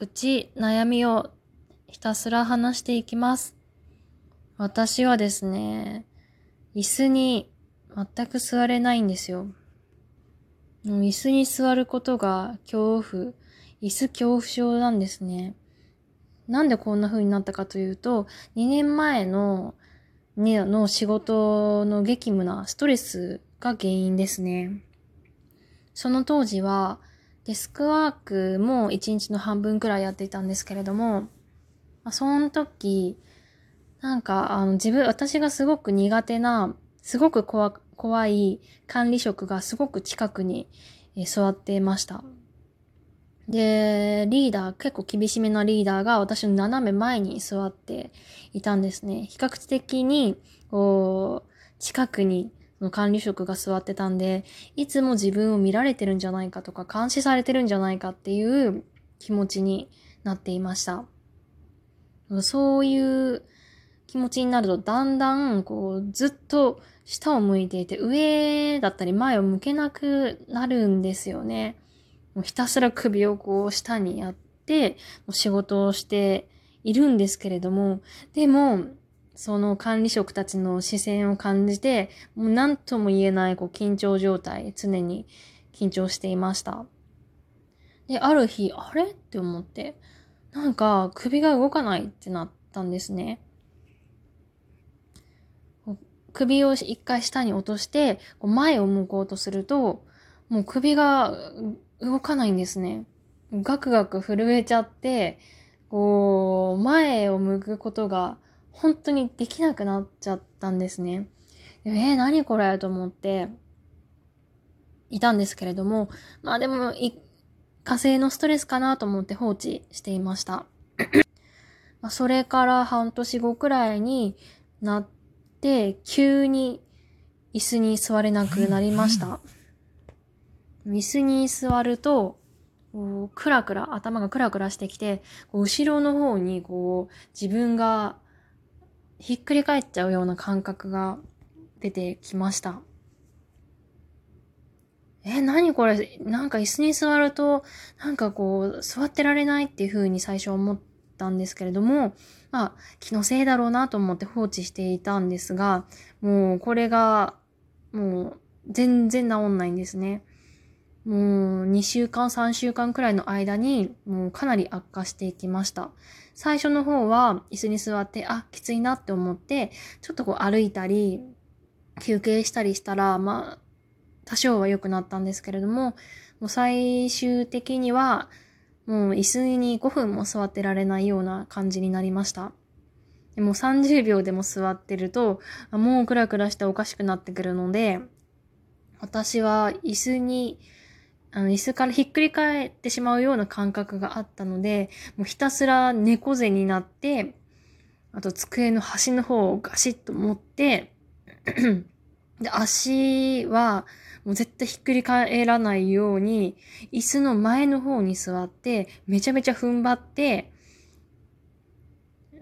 愚痴、悩みをひたすら話していきます。私はですね、椅子に全く座れないんですよ。椅子に座ることが恐怖、椅子恐怖症なんですね。なんでこんな風になったかというと、2年前の、ねの仕事の激務なストレスが原因ですね。その当時は、デスクワークも1日の半分くらいやっていたんですけれども、ま、その時、なんか、あの、自分、私がすごく苦手な、すごく怖怖い管理職がすごく近くに、座っていました。で、リーダー、結構厳しめなリーダーが私の斜め前に座っていたんですね。比較的に、こう、近くにの管理職が座ってたんで、いつも自分を見られてるんじゃないかとか、監視されてるんじゃないかっていう気持ちになっていました。そういう気持ちになると、だんだん、こう、ずっと下を向いていて、上だったり前を向けなくなるんですよね。もうひたすら首をこう下にやって、もう仕事をしているんですけれども、でも、その管理職たちの視線を感じて、もう何とも言えないこう緊張状態、常に緊張していました。で、ある日、あれ？って思って、なんか首が動かないってなったんですね。首を一回下に落として、こう前を向こうとすると、もう首が動かないんですね。ガクガク震えちゃって、こう、前を向くことが本当にできなくなっちゃったんですね。えー、何これと思っていたんですけれども、まあでも、火星のストレスかなと思って放置していました。まあそれから半年後くらいになって、急に椅子に座れなくなりました。椅子に座ると、こうクラクラ、頭がクラクラしてきて、後ろの方にこう自分がひっくり返っちゃうような感覚が出てきました。え、何これ？なんか椅子に座ると、なんかこう、座ってられないっていう風に最初思ったんですけれども、まあ、気のせいだろうなと思って放置していたんですが、もうこれが、もう全然治んないんですね。もう2週間、3週間くらいの間に、もうかなり悪化していきました。最初の方は椅子に座って、あ、きついなって思って、ちょっとこう歩いたり、休憩したりしたら、まあ、多少は良くなったんですけれども、もう最終的には、もう椅子に5分も座ってられないような感じになりました。でも30秒でも座ってると、もうクラクラしておかしくなってくるので、私は椅子にあの、椅子からひっくり返ってしまうような感覚があったので、もうひたすら猫背になって、あと机の端の方をガシッと持って、で、足はもう絶対ひっくり返らないように、椅子の前の方に座って、めちゃめちゃ踏ん張って、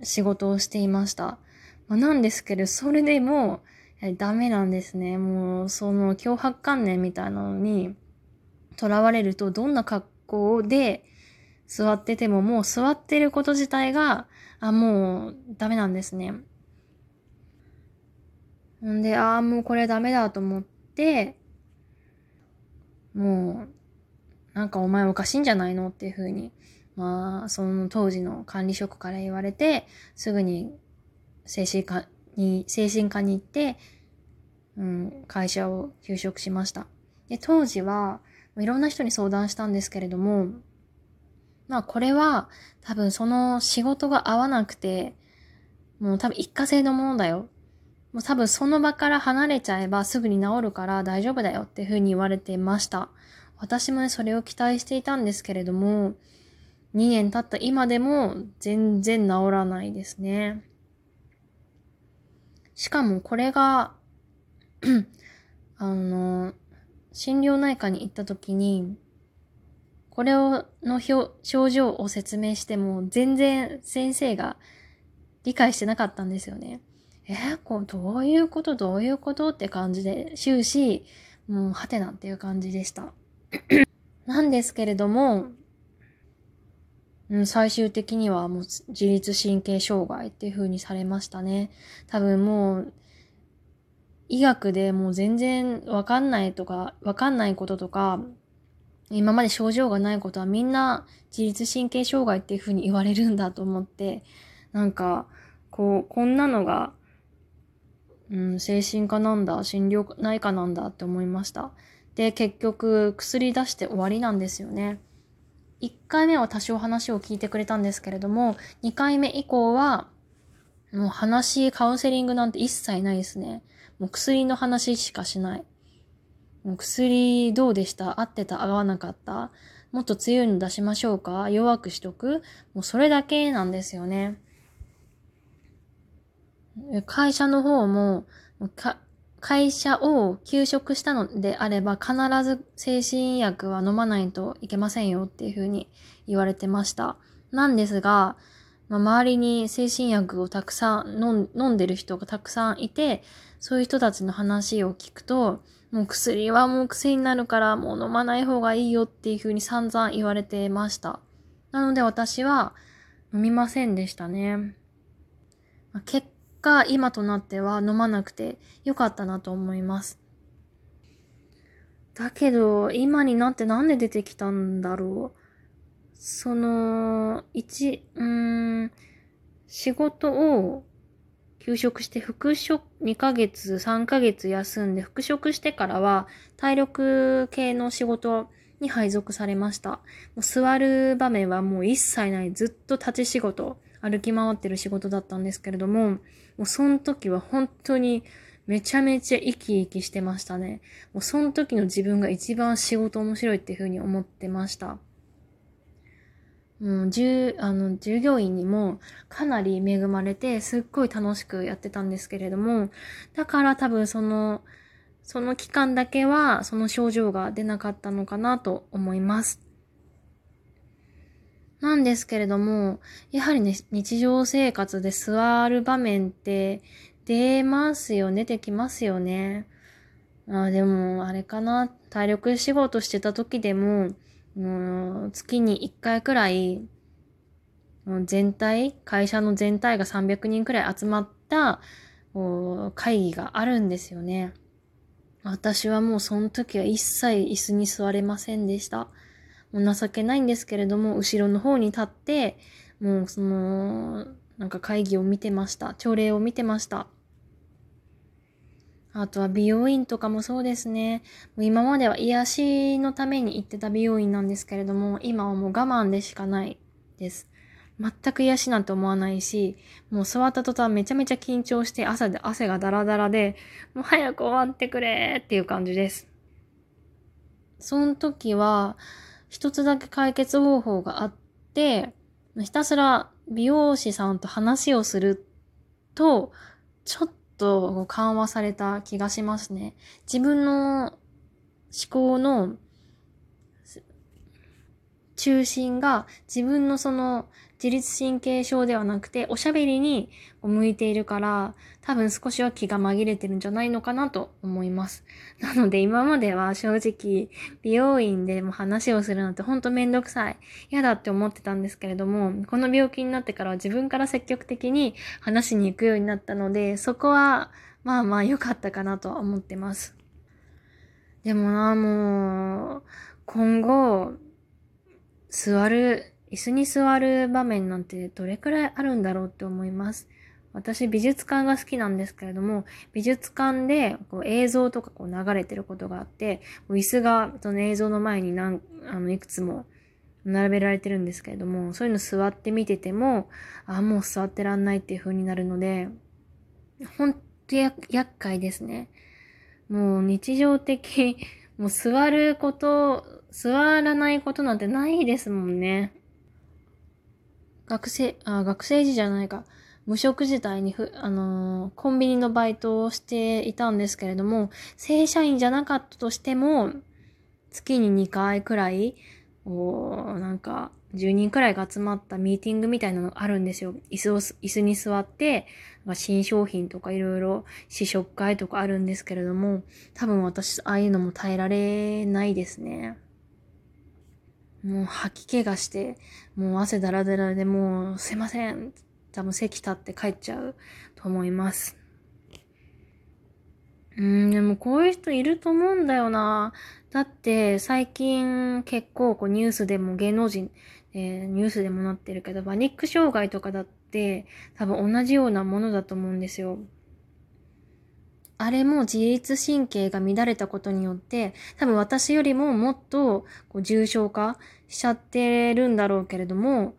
仕事をしていました。まあ、なんですけど、それでも、ダメなんですね。もう、その脅迫観念みたいなのに、囚われるとどんな格好で座っててももう座ってること自体が、あ、もうダメなんですね。んで、ああ、もうこれダメだと思って、もう、なんかお前おかしいんじゃないのっていうふうに、まあ、その当時の管理職から言われて、すぐに精神科に、精神科に行って、うん、会社を休職しました。で、当時は、いろんな人に相談したんですけれども、まあこれは多分その仕事が合わなくて、もう多分一過性のものだよ。もう多分その場から離れちゃえばすぐに治るから大丈夫だよっていうふうに言われてました。私もね、それを期待していたんですけれども、2年経った今でも全然治らないですね。しかもこれが あの、心療内科に行った時に、これを、の症状を説明しても、全然先生が理解してなかったんですよね。えー、こう、どういうことどういうことって感じで、終始、もう、はてなっていう感じでした。なんですけれども、うん、最終的にはもう自律神経障害っていう風にされましたね。多分もう、医学でもう全然わかんないとか、わかんないこととか、今まで症状がないことはみんな自律神経障害っていう風に言われるんだと思って、なんか、こう、こんなのが、うん、精神科なんだ、心療内科なんだって思いました。で、結局、薬出して終わりなんですよね。1回目は多少話を聞いてくれたんですけれども、2回目以降は、もう話、カウンセリングなんて一切ないですね。もう薬の話しかしない。もう薬どうでした？合ってた？合わなかった？もっと強いの出しましょうか？弱くしとく？もうそれだけなんですよね。会社の方も、会社を休職したのであれば必ず精神薬は飲まないといけませんよっていうふうに言われてました。なんですが、まあ、周りに精神薬をたくさん飲んでる人がたくさんいて、そういう人たちの話を聞くと、もう薬はもう癖になるからもう飲まない方がいいよっていうふうに散々言われてました。なので私は飲みませんでしたね。結果、今となっては飲まなくてよかったなと思います。だけど、今になってなんで出てきたんだろう。その、一、うん、仕事を休職して復職2ヶ月、3ヶ月休んで復職してからは体力系の仕事に配属されました。もう座る場面はもう一切ない。ずっと立ち仕事、歩き回ってる仕事だったんですけれども、もうその時は本当にめちゃめちゃ生き生きしてましたね。もうその時の自分が一番仕事面白いっていう風に思ってました。うん、従、あの、従業員にもかなり恵まれて、すっごい楽しくやってたんですけれども、だから多分その、その期間だけはその症状が出なかったのかなと思います。なんですけれども、やはりね、日常生活で座る場面って出ますよ、出てきますよね。あでも、あれかな、体力仕事してた時でも、もう月に1回くらい、もう全体、会社の全体が300人くらい集まった会議があるんですよね。私はもうその時は一切椅子に座れませんでした。もう情けないんですけれども、後ろの方に立って、もうその、なんか会議を見てました。朝礼を見てました。あとは美容院とかもそうですね。もう今までは癒しのために行ってた美容院なんですけれども、今はもう我慢でしかないです。全く癒しなんて思わないし、もう座った途端めちゃめちゃ緊張して朝で汗がダラダラで、もう早く終わってくれっていう感じです。その時は、一つだけ解決方法があって、ひたすら美容師さんと話をすると、ちょっと緩和された気がしますね。自分の思考の中心が自分のその自律神経症ではなくておしゃべりに向いているから多分少しは気が紛れてるんじゃないのかなと思います。なので今までは正直美容院でも話をするなんてほんとめんどくさい。嫌だって思ってたんですけれども、この病気になってからは自分から積極的に話しに行くようになったので、そこはまあまあ良かったかなとは思ってます。でもな、もう、今後、座る、椅子に座る場面なんてどれくらいあるんだろうって思います。私美術館が好きなんですけれども、美術館でこう映像とかこう流れてることがあって、椅子がその映像の前に何あのいくつも並べられてるんですけれども、そういうの座って見てても、あ、もう座ってらんないっていう風になるので、ほんとや厄介ですね。もう日常的、もう座ること、座らないことなんてないですもんね。学生、あ、学生時じゃないか。無職時代にふ、あのー、コンビニのバイトをしていたんですけれども、正社員じゃなかったとしても、月に2回くらい、おなんか、10人くらいが集まったミーティングみたいなのがあるんですよ。椅子を、椅子に座って、新商品とかいろいろ試食会とかあるんですけれども、多分私、ああいうのも耐えられないですね。もう吐き気がして、もう汗だらだらでもうすいません。多分席立って帰っちゃうと思います。うん、でもこういう人いると思うんだよな。だって最近結構こうニュースでも芸能人、えー、ニュースでもなってるけど、バニック障害とかだって多分同じようなものだと思うんですよ。あれも自律神経が乱れたことによって、多分私よりももっとこう重症化しちゃってるんだろうけれども、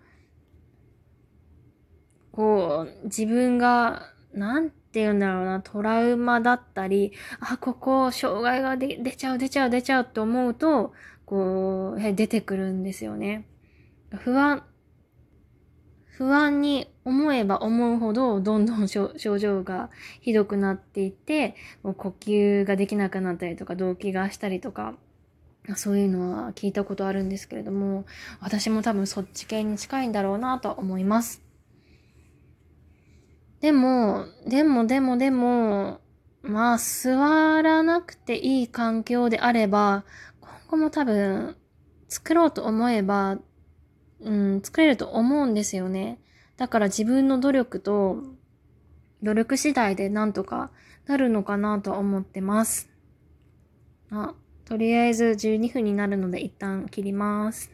こう、自分が、なんて言うんだろうな、トラウマだったり、あ、ここ、障害が出ちゃう、出ちゃう、出ちゃうって思うと、こう、出てくるんですよね。不安、不安に思えば思うほど、どんどん症状がひどくなっていって、呼吸ができなくなったりとか、動悸がしたりとか、そういうのは聞いたことあるんですけれども、私も多分そっち系に近いんだろうなと思います。でも、でもでもでも、まあ座らなくていい環境であれば、今後も多分作ろうと思えばうん、作れると思うんですよね。だから自分の努力と、努力次第でなんとかなるのかなと思ってます。あ、とりあえず12分になるので一旦切ります。